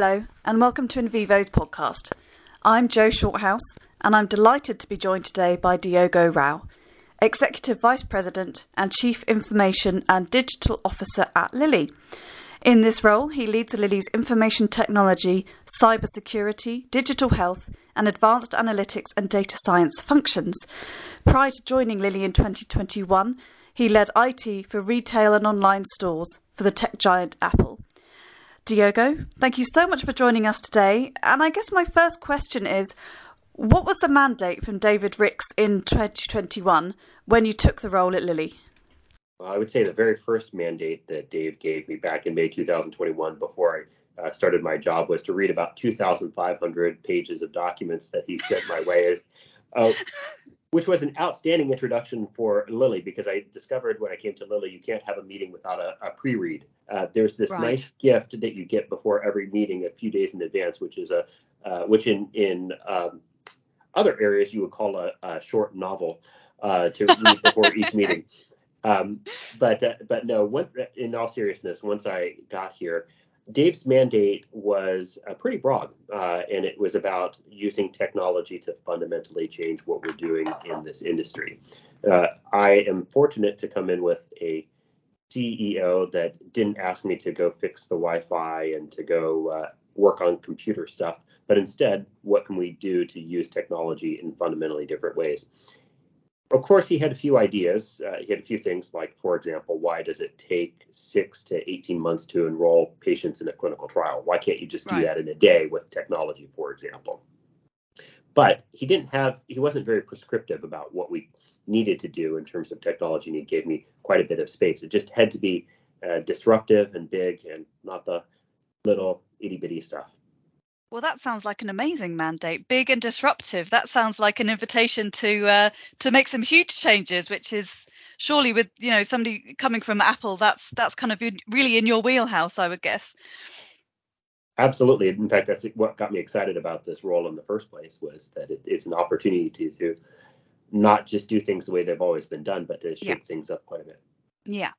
Hello, and welcome to In Vivo's podcast. I'm Jo Shorthouse, and I'm delighted to be joined today by Diogo Rao, Executive Vice President and Chief Information and Digital Officer at Lilly. In this role, he leads Lilly's information technology, cybersecurity, digital health, and advanced analytics and data science functions. Prior to joining Lilly in 2021, he led IT for retail and online stores for the tech giant Apple. Diogo, thank you so much for joining us today. And I guess my first question is what was the mandate from David Ricks in 2021 when you took the role at Lilly? Well, I would say the very first mandate that Dave gave me back in May 2021 before I uh, started my job was to read about 2,500 pages of documents that he sent my way. Uh, which was an outstanding introduction for Lilly because I discovered when I came to Lilly, you can't have a meeting without a, a pre-read. Uh, there's this right. nice gift that you get before every meeting a few days in advance, which is a uh, which in in um, other areas you would call a, a short novel uh, to read before each meeting. Um, but uh, but no, one, in all seriousness, once I got here, Dave's mandate was uh, pretty broad, uh, and it was about using technology to fundamentally change what we're doing in this industry. Uh, I am fortunate to come in with a CEO that didn't ask me to go fix the Wi-Fi and to go uh, work on computer stuff, but instead, what can we do to use technology in fundamentally different ways? Of course, he had a few ideas. Uh, he had a few things like, for example, why does it take six to 18 months to enroll patients in a clinical trial? Why can't you just do right. that in a day with technology, for example? But he didn't have, he wasn't very prescriptive about what we needed to do in terms of technology, and he gave me quite a bit of space. It just had to be uh, disruptive and big and not the little itty bitty stuff. Well, that sounds like an amazing mandate, big and disruptive. That sounds like an invitation to uh, to make some huge changes, which is surely with you know somebody coming from Apple, that's that's kind of really in your wheelhouse, I would guess. Absolutely. In fact, that's what got me excited about this role in the first place was that it, it's an opportunity to, to not just do things the way they've always been done, but to shake yeah. things up quite a bit. Yeah.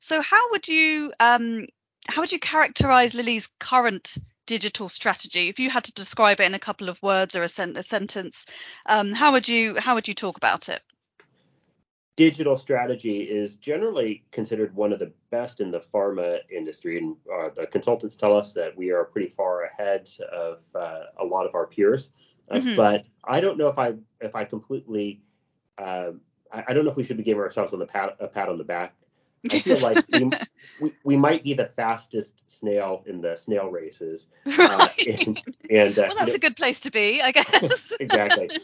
So how would you um, how would you characterize Lilly's current digital strategy. If you had to describe it in a couple of words or a, sen- a sentence um, how would you how would you talk about it? Digital strategy is generally considered one of the best in the pharma industry and uh, the consultants tell us that we are pretty far ahead of uh, a lot of our peers. Uh, mm-hmm. but i don't know if i if i completely um, I, I, don't know if we should be giving ourselves on the pat, a pat on the back I feel like we, we, we, might be the fastest snail in the snail races. Uh, right. Uh, and, and uh, well, that's you know, a good place to be, I guess. exactly.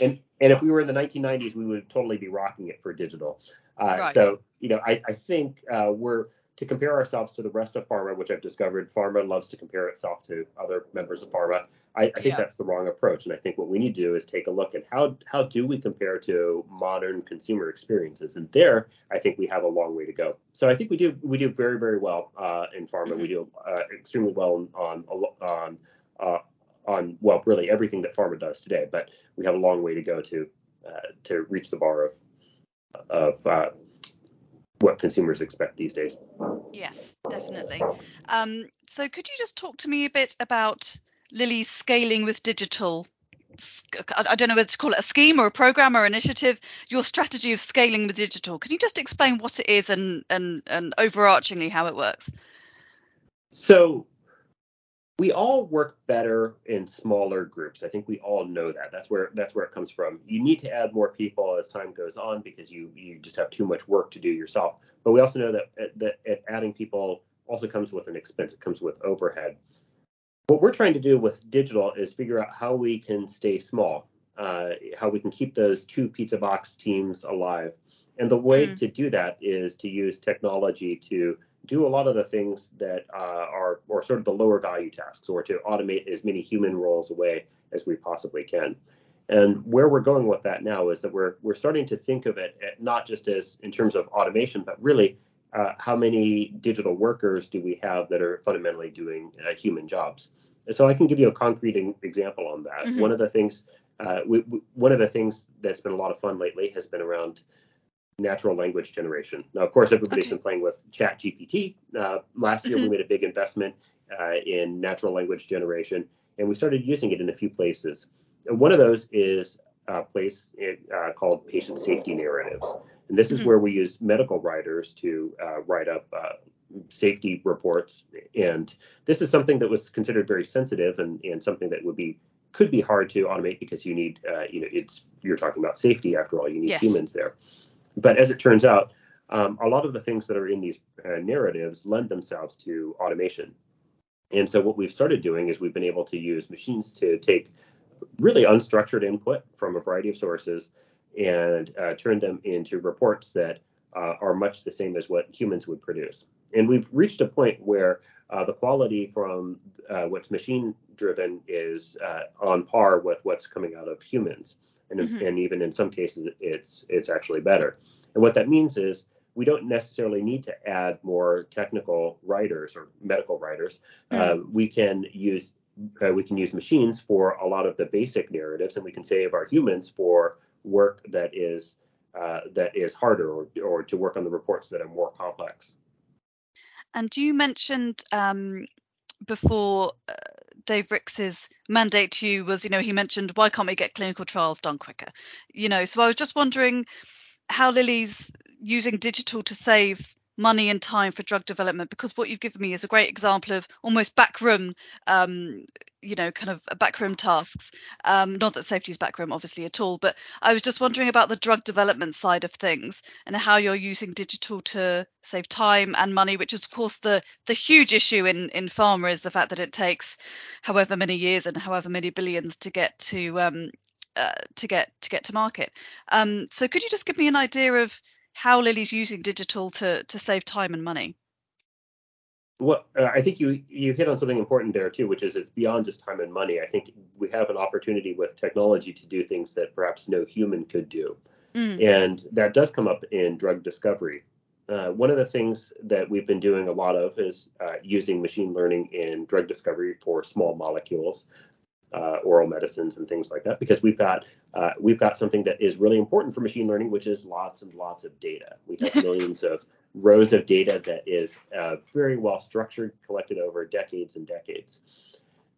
And and if we were in the 1990s, we would totally be rocking it for digital. Uh, right. So you know, I I think uh, we're to compare ourselves to the rest of pharma, which I've discovered pharma loves to compare itself to other members of pharma. I, I think yeah. that's the wrong approach. And I think what we need to do is take a look at how how do we compare to modern consumer experiences. And there, I think we have a long way to go. So I think we do we do very very well uh, in pharma. Mm-hmm. We do uh, extremely well on on uh, on well really everything that pharma does today. But we have a long way to go to uh, to reach the bar of of uh, what consumers expect these days. Yes, definitely. Um, so could you just talk to me a bit about Lilly's scaling with digital? I don't know whether to call it a scheme or a program or initiative. Your strategy of scaling with digital. Can you just explain what it is and and and overarchingly how it works? So we all work better in smaller groups. I think we all know that. That's where that's where it comes from. You need to add more people as time goes on because you you just have too much work to do yourself. But we also know that that adding people also comes with an expense. It comes with overhead. What we're trying to do with digital is figure out how we can stay small, uh, how we can keep those two pizza box teams alive. And the way mm. to do that is to use technology to do a lot of the things that uh, are or sort of the lower value tasks or to automate as many human roles away as we possibly can. And where we're going with that now is that we're we're starting to think of it not just as in terms of automation, but really uh, how many digital workers do we have that are fundamentally doing uh, human jobs? So I can give you a concrete example on that. Mm-hmm. One of the things uh, we, we, one of the things that's been a lot of fun lately has been around natural language generation. Now, of course, everybody's Okay. been playing with Chat GPT. Uh, last year, we Mhm. made a big investment uh, in natural language generation, and we started using it in a few places. And one of those is a place uh, called patient safety narratives. And this is Mhm. where we use medical writers to uh, write up uh, safety reports. And this is something that was considered very sensitive and, and something that would be could be hard to automate because you need, uh, you know, it's you're talking about safety after all. You need Yes. humans there. But as it turns out, um, a lot of the things that are in these uh, narratives lend themselves to automation. And so what we've started doing is we've been able to use machines to take really unstructured input from a variety of sources and uh, turn them into reports that uh, are much the same as what humans would produce. And we've reached a point where uh, the quality from uh, what's machine driven is uh, on par with what's coming out of humans. And, Mhm. and even in some cases, it's it's actually better. And what that means is we don't necessarily need to add more technical writers or medical writers. Uh, we can use uh, we can use machines for a lot of the basic narratives, and we can save our humans for work that is uh, that is harder, or or to work on the reports that are more complex. And you mentioned um, before uh, Dave Ricks's mandate to you was, you know, he mentioned why can't we get clinical trials done quicker? You know, so I was just wondering how Lilly's using digital to save money and time for drug development because what you've given me is a great example of almost backroom um, you know kind of backroom tasks. Um, not that safety is backroom obviously at all but i was just wondering about the drug development side of things and how you're using digital to save time and money which is of course the the huge issue in in pharma is the fact that it takes however many years and however many billions to get to um, uh, to get to get to market. Um, so could you just give me an idea of how Lilly's using digital to to save time and money. Well, uh, I think you you hit on something important there too, which is it's beyond just time and money. I think we have an opportunity with technology to do things that perhaps no human could do, mm. and that does come up in drug discovery. Uh, one of the things that we've been doing a lot of is uh, using machine learning in drug discovery for small molecules uh, oral medicines and things like that because we've got uh, we've got something that is really important for machine learning, which is lots and lots of data. We have millions of rows of data that is uh, very well structured, collected over decades and decades.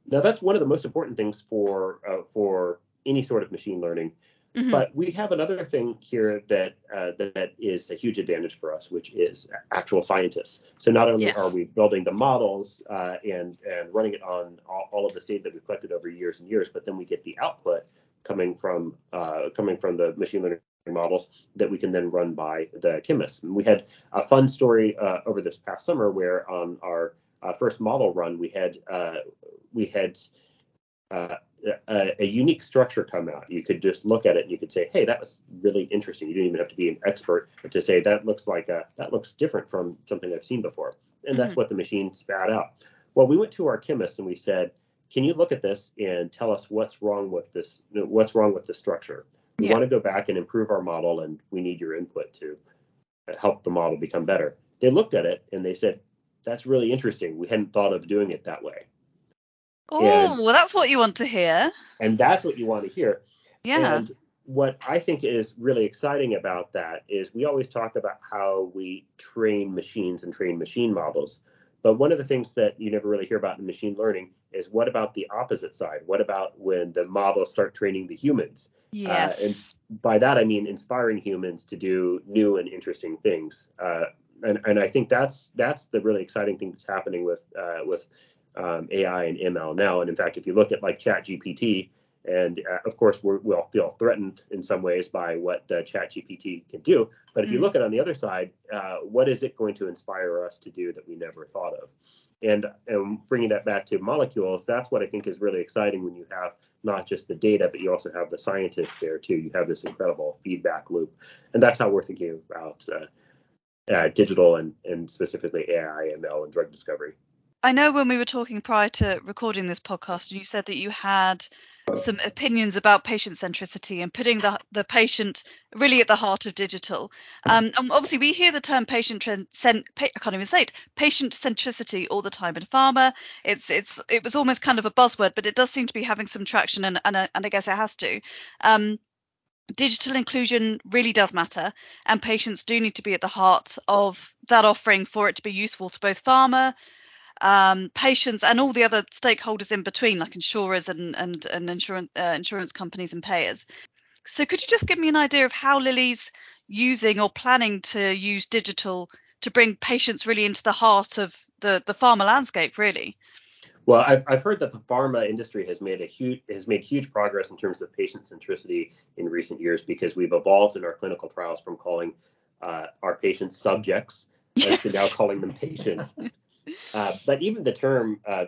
Now that's one of the most important things for uh, for any sort of machine learning. Mm-hmm. But we have another thing here that uh, that is a huge advantage for us, which is actual scientists. So not only yes. are we building the models uh, and and running it on all, all, of the data that we've collected over years and years, but then we get the output coming from uh, coming from the machine learning models that we can then run by the chemists. And we had a fun story uh, over this past summer where on our uh, first model run we had uh, we had uh, a, a, unique structure come out. You could just look at it and you could say, "Hey, that was really interesting." You didn't even have to be an expert to say that looks like a that looks different from something I've seen before. And that's mm-hmm. what the machine spat out. Well, we went to our chemist and we said, "Can you look at this and tell us what's wrong with this? What's wrong with the structure? We yeah. want to go back and improve our model, and we need your input to help the model become better." They looked at it and they said, "That's really interesting. We hadn't thought of doing it that way." Oh, well, that's what you want to hear. And that's what you want to hear. Yeah. And what I think is really exciting about that is we always talk about how we train machines and train machine models. But one of the things that you never really hear about in machine learning is what about the opposite side? What about when the models start training the humans? Yes. Uh, and by that I mean inspiring humans to do new and interesting things. Uh, and and I think that's that's the really exciting thing that's happening with uh, with um, AI and ML now. And in fact, if you look at like ChatGPT, and uh, of course we will feel threatened in some ways by what uh, ChatGPT can do. But if you Mm. look at it on the other side, uh, what is it going to inspire us to do that we never thought of? And, and bringing that back to molecules, that's what I think is really exciting when you have not just the data, but you also have the scientists there too. You have this incredible feedback loop, and that's how we're thinking about uh, uh, digital and, and specifically AI, ML, and drug discovery. I know when we were talking prior to recording this podcast, you said that you had some opinions about patient centricity and putting the the patient really at the heart of digital. Um, and obviously, we hear the term patient cent, I can't even say it patient centricity all the time in pharma. It's it's it was almost kind of a buzzword, but it does seem to be having some traction, and and, and I guess it has to. Um, digital inclusion really does matter, and patients do need to be at the heart of that offering for it to be useful to both pharma, um, patients, and all the other stakeholders in between, like insurers and and, and insurance uh, insurance companies and payers. So, could you just give me an idea of how Lilly's using or planning to use digital to bring patients really into the heart of the the pharma landscape, really? Well, I've, I've heard that the pharma industry has made a huge has made huge progress in terms of patient centricity in recent years because we've evolved in our clinical trials from calling uh, our patients subjects to now calling them patients. Uh, but even the term, uh,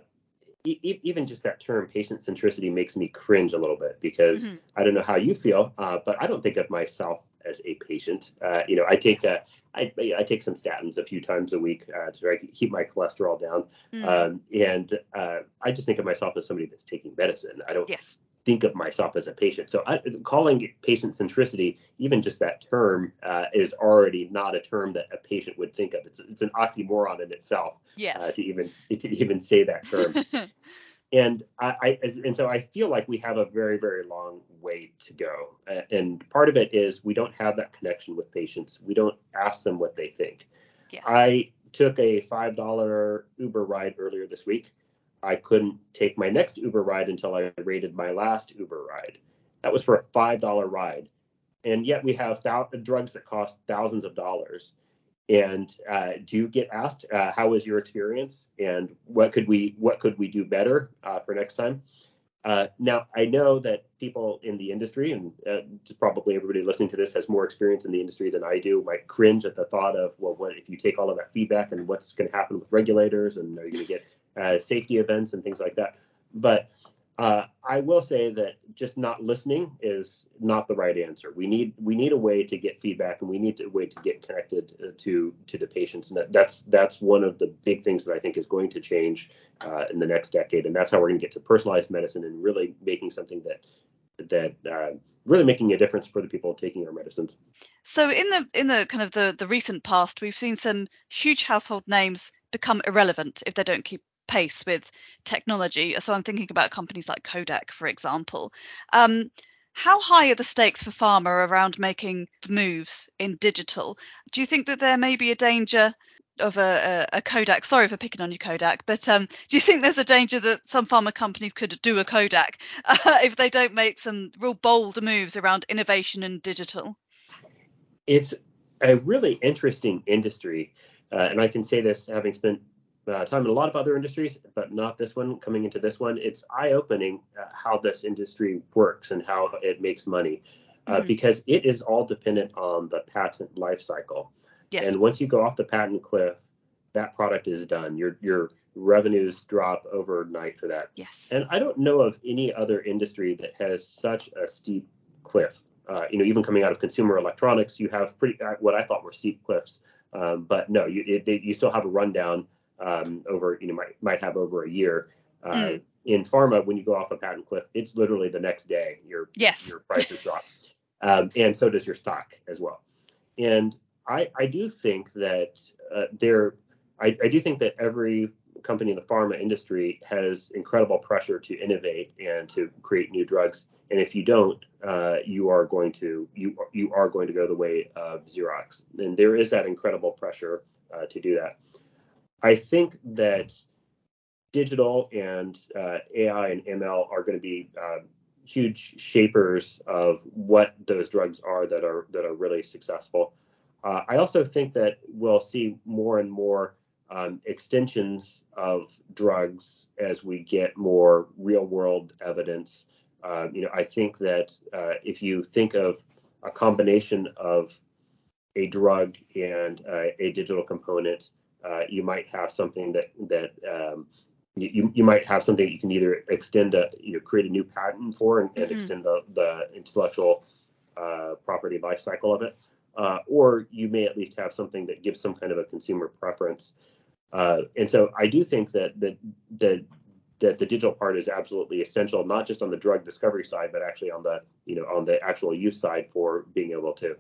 e- even just that term, patient centricity, makes me cringe a little bit because mm-hmm. I don't know how you feel, uh, but I don't think of myself as a patient. Uh, you know, I take a, I, I take some statins a few times a week uh, to try to keep my cholesterol down, mm. um, and uh, I just think of myself as somebody that's taking medicine. I don't yes. Think of myself as a patient. So I, calling patient centricity, even just that term, uh, is already not a term that a patient would think of. It's it's an oxymoron in itself uh, to even to even say that term. and I, I, and so I feel like we have a very very long way to go. And part of it is we don't have that connection with patients. We don't ask them what they think. Yes. I took a five dollar Uber ride earlier this week. I couldn't take my next Uber ride until I rated my last Uber ride. That was for a five dollar ride, and yet we have th- drugs that cost thousands of dollars. And uh, do get asked uh, how was your experience and what could we what could we do better uh, for next time? Uh, now i know that people in the industry and uh, probably everybody listening to this has more experience in the industry than i do might cringe at the thought of well what if you take all of that feedback and what's going to happen with regulators and are you going to get uh, safety events and things like that but uh, I will say that just not listening is not the right answer. We need we need a way to get feedback, and we need a way to get connected uh, to to the patients, and that, that's that's one of the big things that I think is going to change uh, in the next decade, and that's how we're going to get to personalized medicine and really making something that that uh, really making a difference for the people taking our medicines. So in the in the kind of the the recent past, we've seen some huge household names become irrelevant if they don't keep pace with technology. So I'm thinking about companies like Kodak, for example. Um, how high are the stakes for pharma around making moves in digital? Do you think that there may be a danger of a, a, a Kodak? Sorry for picking on you, Kodak, but um, do you think there's a danger that some pharma companies could do a Kodak uh, if they don't make some real bold moves around innovation and digital? It's a really interesting industry, uh, and I can say this having spent uh, time in a lot of other industries, but not this one. Coming into this one, it's eye-opening uh, how this industry works and how it makes money, uh, mm-hmm. because it is all dependent on the patent life cycle. Yes. And once you go off the patent cliff, that product is done. Your your revenues drop overnight for that. Yes. And I don't know of any other industry that has such a steep cliff. Uh, you know, even coming out of consumer electronics, you have pretty uh, what I thought were steep cliffs. Um, but no, you it, you still have a rundown um, over you know might might have over a year. Uh, mm. In pharma, when you go off a patent cliff, it's literally the next day your yes. your prices drop, um, and so does your stock as well. And I I do think that uh, there I, I do think that every company in the pharma industry has incredible pressure to innovate and to create new drugs. And if you don't, uh, you are going to you you are going to go the way of Xerox. And there is that incredible pressure uh, to do that. I think that digital and uh, AI and ML are going to be uh, huge shapers of what those drugs are that are that are really successful. Uh, I also think that we'll see more and more um, extensions of drugs as we get more real-world evidence. Uh, you know, I think that uh, if you think of a combination of a drug and uh, a digital component, uh, you might have something that that um, you, you might have something that you can either extend a you know create a new patent for and, and mm-hmm. extend the, the intellectual uh, property life cycle of it, uh, or you may at least have something that gives some kind of a consumer preference. Uh, and so I do think that that that that the digital part is absolutely essential, not just on the drug discovery side, but actually on the you know on the actual use side for being able to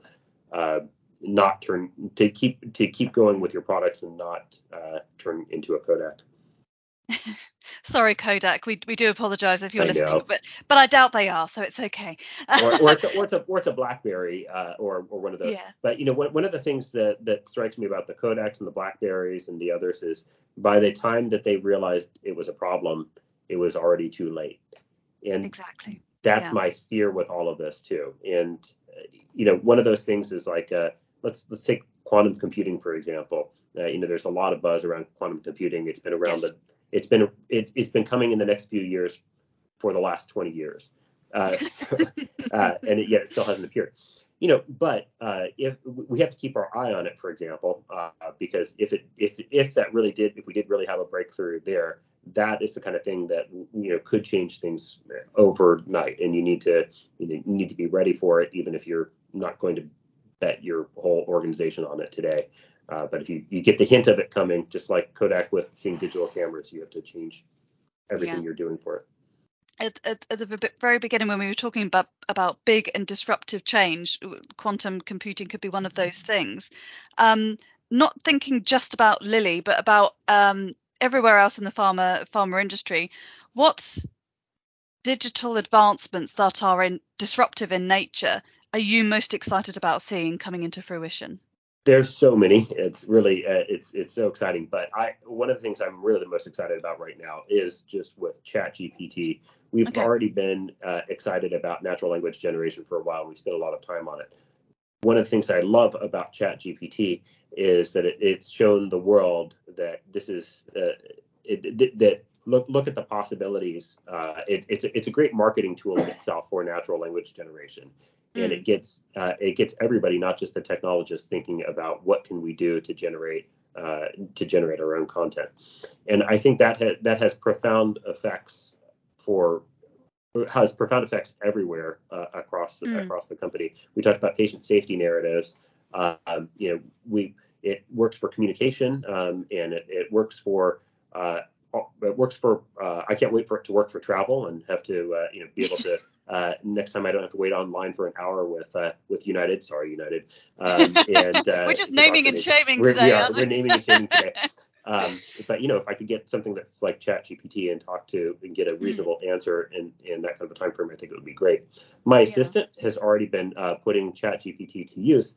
uh, not turn to keep to keep going with your products and not uh, turn into a Kodak. Sorry, Kodak. We we do apologise if you're I listening, know. but but I doubt they are, so it's okay. or, or, it's a, or it's a or it's a BlackBerry uh, or or one of those. Yeah. But you know, one, one of the things that that strikes me about the Kodaks and the Blackberries and the others is by the time that they realized it was a problem, it was already too late. And exactly. That's yeah. my fear with all of this too. And uh, you know, one of those things is like uh, let's let's take quantum computing for example. Uh, you know, there's a lot of buzz around quantum computing. It's been around yes. the it's been it, has been coming in the next few years for the last 20 years, uh, so, uh, and it, yet it still hasn't appeared. You know, but uh, if we have to keep our eye on it, for example, uh, because if it if if that really did if we did really have a breakthrough there, that is the kind of thing that you know could change things overnight, and you need to you need to be ready for it, even if you're not going to bet your whole organization on it today. Uh, but if you, you get the hint of it coming, just like Kodak with seeing digital cameras, you have to change everything yeah. you're doing for it. At, at, at, the very beginning, when we were talking about about big and disruptive change, quantum computing could be one of those things. Um, not thinking just about Lilly, but about um, everywhere else in the pharma pharma industry. What digital advancements that are in, disruptive in nature are you most excited about seeing coming into fruition? there's so many. It's really uh, it's it's so exciting. But I one of the things I'm really the most excited about right now is just with ChatGPT. We've okay. already been uh, excited about natural language generation for a while. We spent a lot of time on it. One of the things I love about ChatGPT is that it, it's shown the world that this is uh, it, that look look at the possibilities. Uh, it, it's a, it's a great marketing tool in itself for natural language generation and mm. it gets uh, it gets everybody, not just the technologists, thinking about what can we do to generate uh, to generate our own content. And I think that ha- that has profound effects for has profound effects everywhere uh, across the mm. across the company. We talked about patient safety narratives. Um, you know, we it works for communication um, and it, it works for uh, it works for uh, I can't wait for it to work for travel and have to uh, you know be able to uh, next time I don't have to wait online for an hour with uh, with United. Sorry, United. Um, and uh, we're just naming and shaming we're, today. We are. We're naming and shaming today. Um, but you know, if I could get something that's like Chat GPT and talk to and get a hmm. reasonable mm. answer in, in that kind of a time frame, I think it would be great. My yeah. assistant has already been uh, putting Chat GPT to use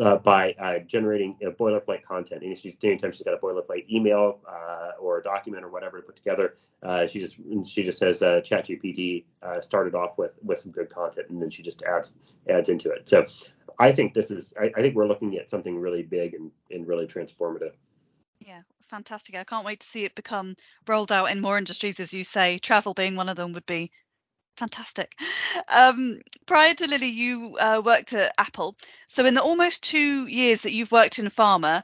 uh, by uh, generating a boilerplate content. And she's anytime she's got a boilerplate email uh, or a document or whatever to put together, uh, she just she just says uh, Chat GPT started off with with some good content, and then she just adds adds into it. So I think this is I, I think we're looking at something really big and, and really transformative. Yeah, fantastic. I can't wait to see it become rolled out in more industries, as you say. Travel being one of them would be fantastic. Um, prior to Lilly, you uh, worked at Apple. So, in the almost two years that you've worked in pharma,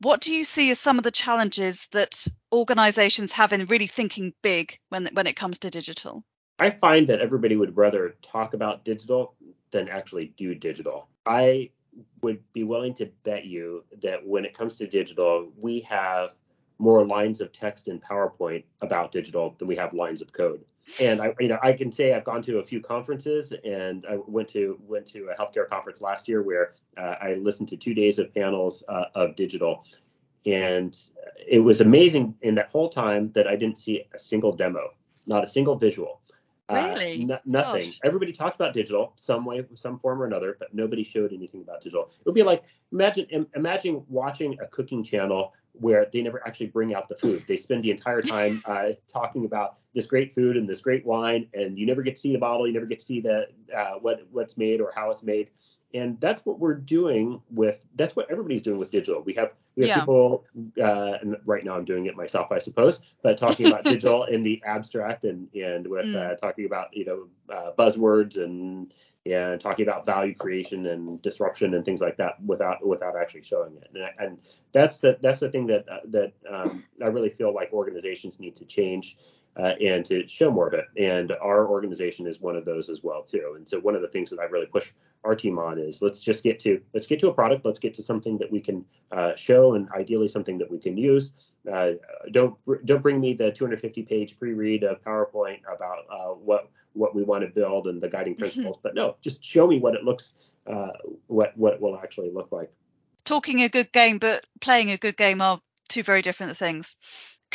what do you see as some of the challenges that organizations have in really thinking big when, when it comes to digital? I find that everybody would rather talk about digital than actually do digital. I would be willing to bet you that when it comes to digital, we have more lines of text in PowerPoint about digital than we have lines of code. And I, you know, I can say I've gone to a few conferences, and I went to went to a healthcare conference last year where uh, I listened to two days of panels uh, of digital, and it was amazing in that whole time that I didn't see a single demo, not a single visual. Uh, really? Uh, n- nothing. Gosh. Everybody talked about digital some way, some form or another, but nobody showed anything about digital. It would be like imagine imagine watching a cooking channel where they never actually bring out the food. They spend the entire time uh, talking about this great food and this great wine, and you never get to see the bottle, you never get to see the uh, what what's made or how it's made and that's what we're doing with that's what everybody's doing with digital we have we have yeah. people uh, and right now i'm doing it myself i suppose but talking about digital in the abstract and and with mm. uh, talking about you know uh, buzzwords and and talking about value creation and disruption and things like that without without actually showing it and, and that's the that's the thing that that um, i really feel like organizations need to change uh, and to show more of it. And our organization is one of those as well too. And so one of the things that I really push our team on is let's just get to let's get to a product. Let's get to something that we can uh, show, and ideally something that we can use. Uh, don't don't bring me the 250 page pre-read of PowerPoint about uh, what what we want to build and the guiding mm-hmm. principles. but no, just show me what it looks uh, what what it will actually look like. Talking a good game, but playing a good game are two very different things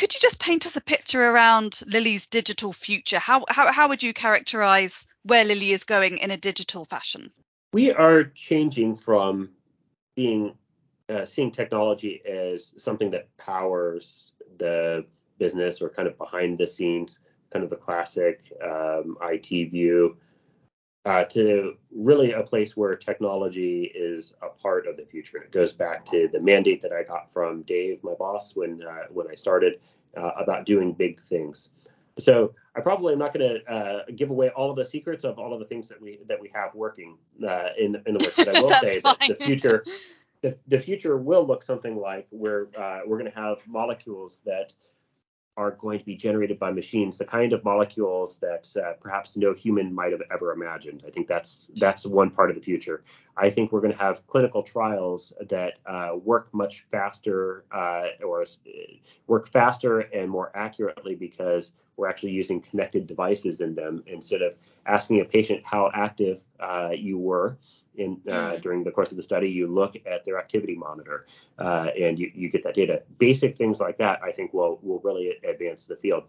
could you just paint us a picture around Lilly's digital future? How, how, how would you characterize where Lilly is going in a digital fashion? We are changing from being uh, seeing technology as something that powers the business or kind of behind the scenes, kind of the classic um, IT view, uh, to really a place where technology is a part of the future. And it goes back to the mandate that I got from Dave, my boss, when uh, when I started uh, about doing big things. So I probably am not going to uh, give away all of the secrets of all of the things that we that we have working uh, in in the work. But I will say fine. that the future the, the future will look something like where uh, we're going to have molecules that are going to be generated by machines, the kind of molecules that uh, perhaps no human might have ever imagined. I think that's that's one part of the future. I think we're going to have clinical trials that uh, work much faster uh, or uh, work faster and more accurately because we're actually using connected devices in them instead of asking a patient how active uh, you were in uh, mm. during the course of the study. You look at their activity monitor, uh, and you, you get that data. Basic things like that, I think, will will really advance the field.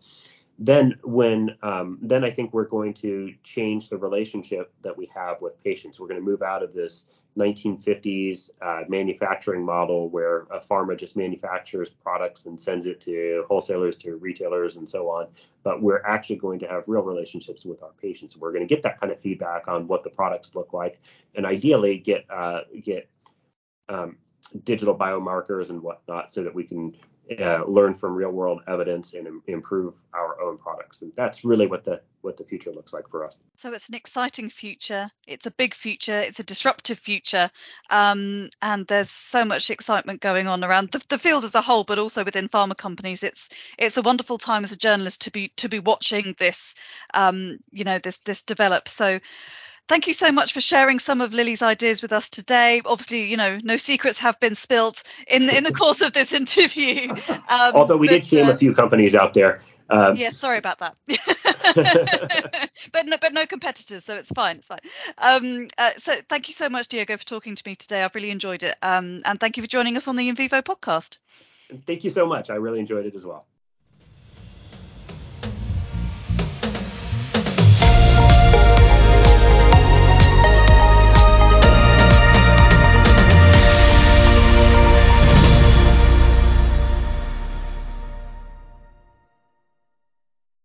Then when um, then I think we're going to change the relationship that we have with patients. We're going to move out of this 1950s uh, manufacturing model where a pharma just manufactures products and sends it to wholesalers, to retailers, and so on. But we're actually going to have real relationships with our patients. We're going to get that kind of feedback on what the products look like, and ideally get uh, get um, digital biomarkers and whatnot so that we can uh, learn from real world evidence and Im- improve our own products. And that's really what the what the future looks like for us. So it's an exciting future. It's a big future. It's a disruptive future. Um, and there's so much excitement going on around the, the, field as a whole but also within pharma companies. It's it's a wonderful time as a journalist to be to be watching this um, you know this this develop. So Thank you so much for sharing some of Lilly's ideas with us today. Obviously, you know, no secrets have been spilt in in the course of this interview. Um, Although we but, did shame uh, a few companies out there. Um, yeah, sorry about that. but no, but no competitors, so it's fine. It's fine. Um, uh, so thank you so much, Diego, for talking to me today. I've really enjoyed it, um, and thank you for joining us on the In Vivo podcast. Thank you so much. I really enjoyed it as well.